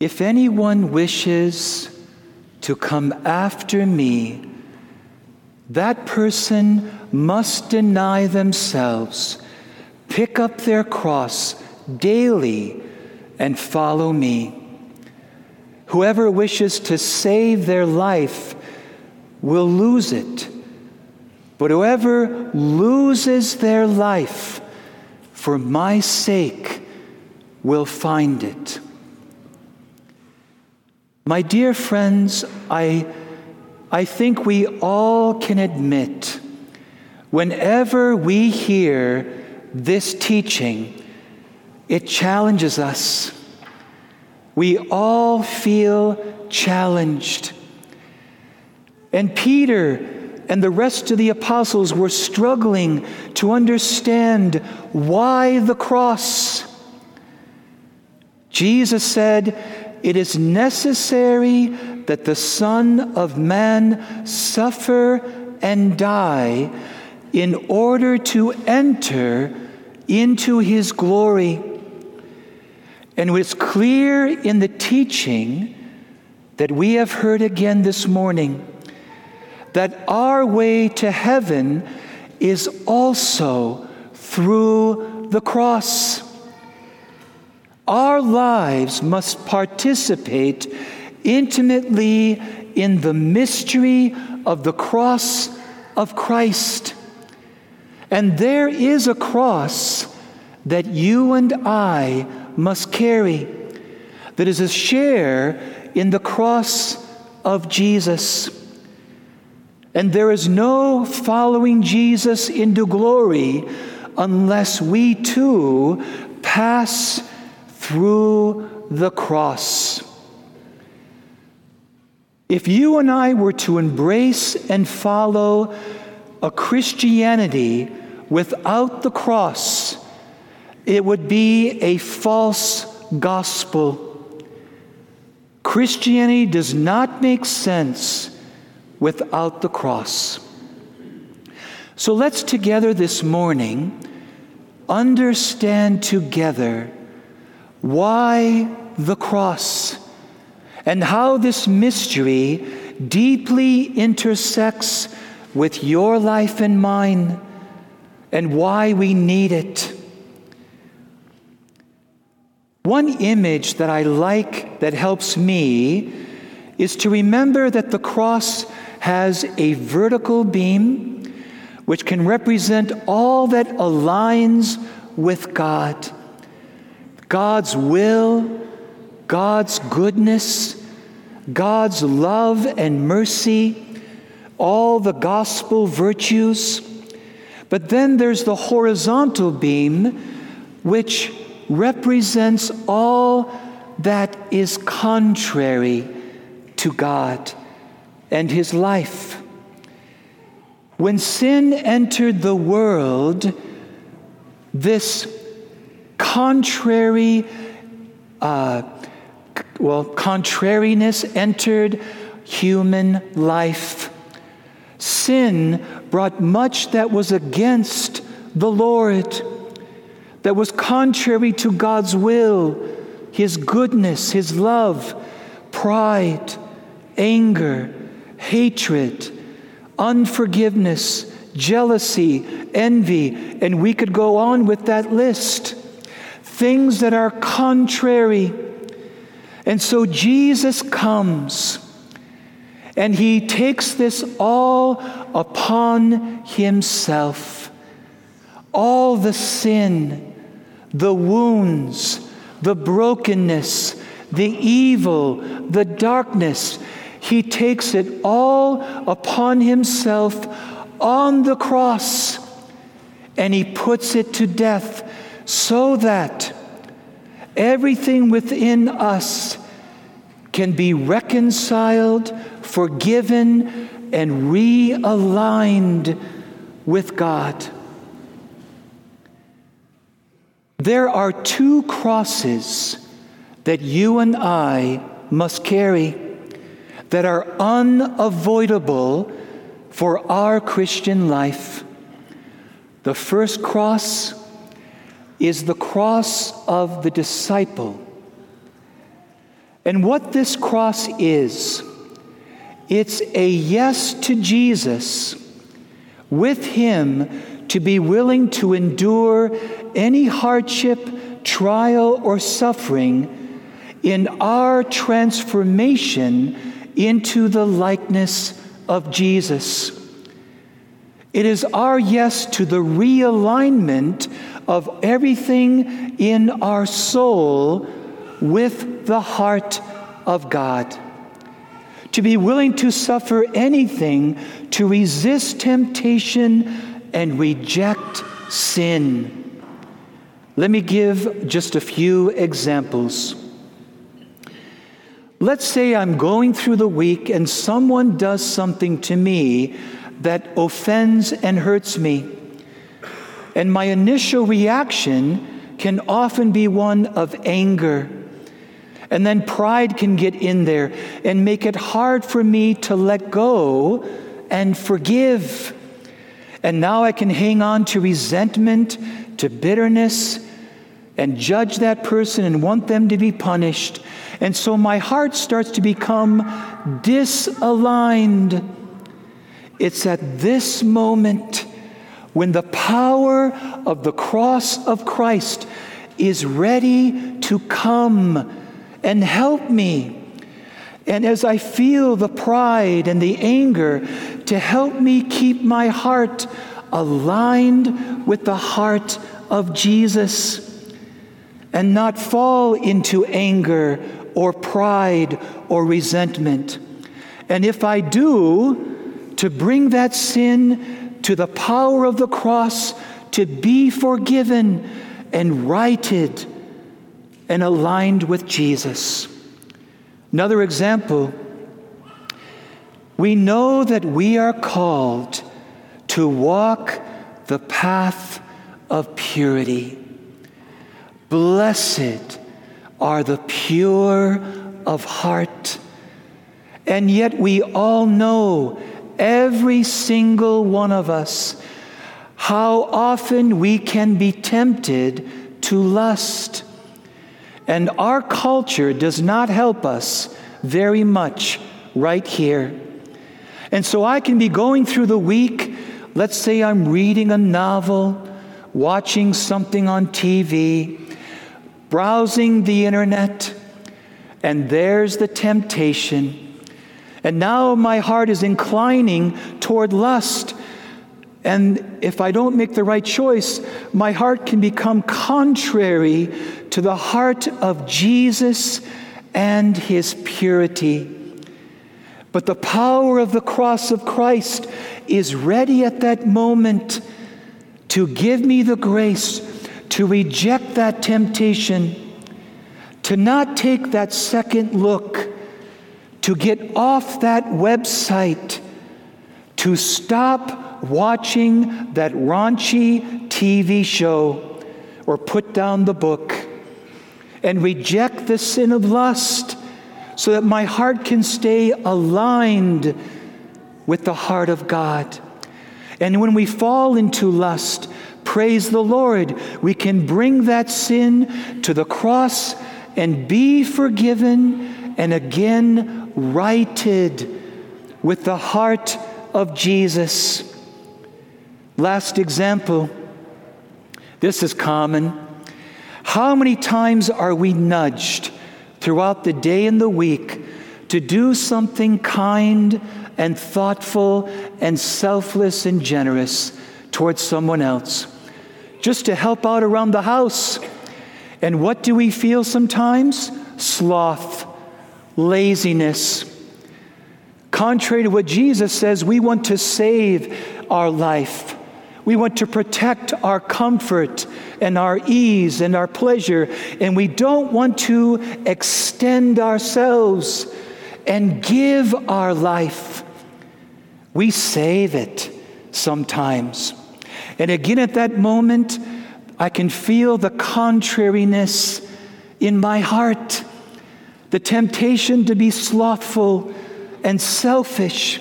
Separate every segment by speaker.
Speaker 1: If anyone wishes to come after me, that person must deny themselves, pick up their cross daily, and follow me. Whoever wishes to save their life will lose it. But whoever loses their life for my sake will find it. My dear friends, I, I think we all can admit whenever we hear this teaching, it challenges us. We all feel challenged. And Peter and the rest of the apostles were struggling to understand why the cross. Jesus said, It is necessary that the Son of Man suffer and die in order to enter into his glory. And it's clear in the teaching that we have heard again this morning that our way to heaven is also through the cross. Our lives must participate intimately in the mystery of the cross of Christ. And there is a cross that you and I must carry that is a share in the cross of Jesus. And there is no following Jesus into glory unless we too pass through the cross. If you and I were to embrace and follow a Christianity without the cross, it would be a false gospel. Christianity does not make sense without the cross. So let's together this morning understand together why the cross and how this mystery deeply intersects with your life and mine and why we need it. One image that I like that helps me is to remember that the cross has a vertical beam which can represent all that aligns with God God's will, God's goodness, God's love and mercy, all the gospel virtues. But then there's the horizontal beam, which represents all that is contrary to God and his life. When sin entered the world, this contrary, uh, well, contrariness entered human life. Sin brought much that was against the Lord, that was contrary to God's will, His goodness, His love, pride, anger, hatred, unforgiveness, jealousy, envy, and we could go on with that list. Things that are contrary. And so Jesus comes and he takes this all upon himself. All the sin, the wounds, the brokenness, the evil, the darkness, he takes it all upon himself on the cross and he puts it to death so that everything within us can be reconciled, forgiven, and realigned with God. There are two crosses that you and I must carry that are unavoidable for our Christian life. The first cross is the cross of the disciple. And what this cross is, it's a yes to Jesus, with Him to be willing to endure any hardship, trial, or suffering in our transformation into the likeness of Jesus. It is our yes to the realignment of everything in our soul with the heart of God. To be willing to suffer anything to resist temptation and reject sin. Let me give just a few examples. Let's say I'm going through the week and someone does something to me that offends and hurts me. And my initial reaction can often be one of anger. And then pride can get in there and make it hard for me to let go and forgive. And now I can hang on to resentment, to bitterness, and judge that person and want them to be punished. And so my heart starts to become disaligned. It's at this moment when the power of the cross of Christ is ready to come and help me. And as I feel the pride and the anger, to help me keep my heart aligned with the heart of Jesus and not fall into anger or pride or resentment. And if I do, to bring that sin to the power of the cross to be forgiven and righted and aligned with Jesus. Another example we know that we are called to walk the path of purity. Blessed are the pure of heart. And yet we all know, every single one of us, how often we can be tempted to lust. And our culture does not help us very much right here. And so I can be going through the week, let's say I'm reading a novel, watching something on TV, browsing the internet, and there's the temptation. And now my heart is inclining toward lust. And if I don't make the right choice, my heart can become contrary to the heart of Jesus and his purity. But the power of the cross of Christ is ready at that moment to give me the grace to reject that temptation, to not take that second look, to get off that website, to stop watching that raunchy TV show or put down the book and reject the sin of lust so that my heart can stay aligned with the heart of God. And when we fall into lust, praise the Lord, we can bring that sin to the cross and be forgiven and again righted with the heart of Jesus. Last example. This is common. How many times are we nudged throughout the day and the week to do something kind and thoughtful and selfless and generous towards someone else? Just to help out around the house. And what do we feel sometimes? Sloth, laziness. Contrary to what Jesus says, we want to save our life. We want to protect our comfort and our ease and our pleasure, and we don't want to extend ourselves and give our life. We save it sometimes. And again, at that moment, I can feel the contrariness in my heart, the temptation to be slothful and selfish.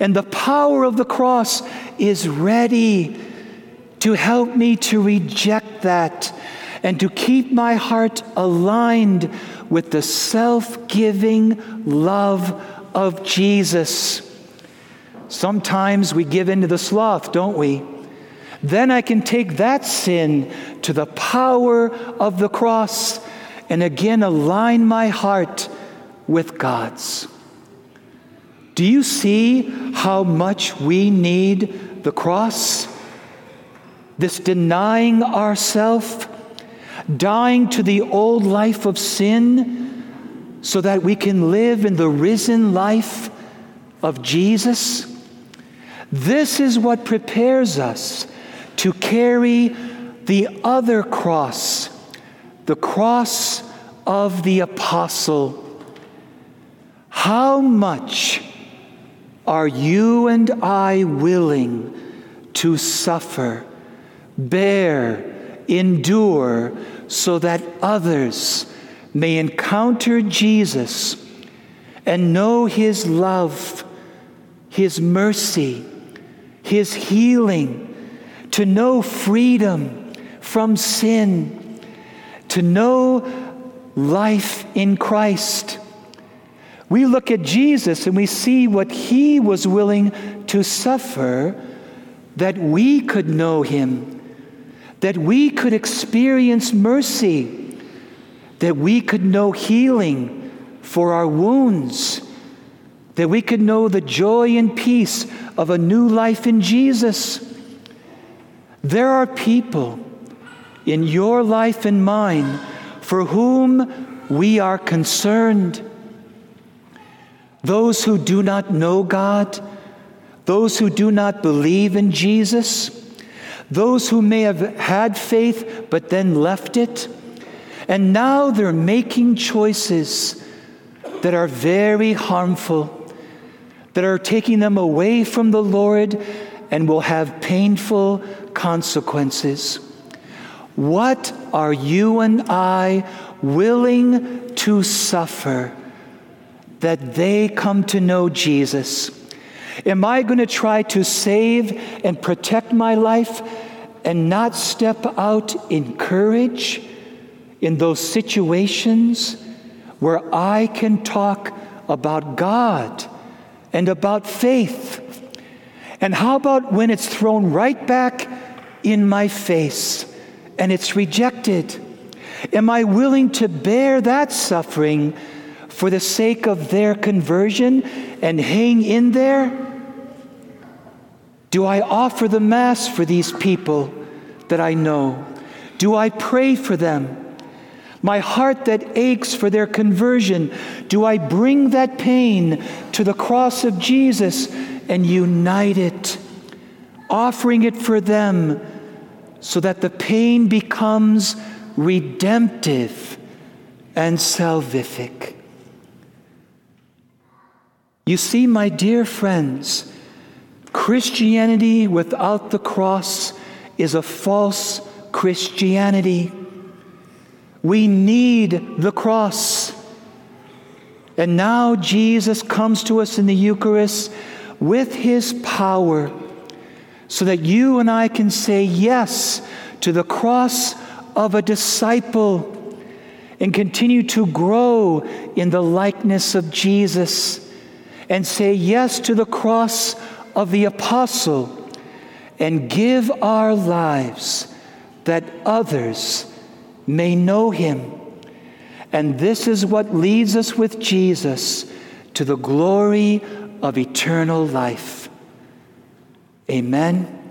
Speaker 1: And the power of the cross is ready to help me to reject that and to keep my heart aligned with the self giving love of Jesus. Sometimes we give in to the sloth, don't we? Then I can take that sin to the power of the cross and again align my heart with God's. Do you see how much we need the cross? This denying ourself, dying to the old life of sin so that we can live in the risen life of Jesus. This is what prepares us to carry the other cross, the cross of the apostle. How much are you and I willing to suffer, bear, endure, so that others may encounter Jesus and know His love, His mercy, His healing, to know freedom from sin, to know life in Christ? We look at Jesus and we see what he was willing to suffer that we could know him, that we could experience mercy, that we could know healing for our wounds, that we could know the joy and peace of a new life in Jesus. There are people in your life and mine for whom we are concerned those who do not know God, those who do not believe in Jesus, those who may have had faith but then left it, and now they're making choices that are very harmful, that are taking them away from the Lord and will have painful consequences. What are you and I willing to suffer? that they come to know Jesus? Am I going to try to save and protect my life and not step out in courage in those situations where I can talk about God and about faith? And how about when it's thrown right back in my face and it's rejected? Am I willing to bear that suffering? for the sake of their conversion and hang in there? Do I offer the Mass for these people that I know? Do I pray for them? My heart that aches for their conversion, do I bring that pain to the cross of Jesus and unite it, offering it for them so that the pain becomes redemptive and salvific? You see, my dear friends, Christianity without the cross is a false Christianity. We need the cross. And now Jesus comes to us in the Eucharist with his power so that you and I can say yes to the cross of a disciple and continue to grow in the likeness of Jesus and say yes to the cross of the apostle and give our lives that others may know him. And this is what leads us with Jesus to the glory of eternal life. Amen.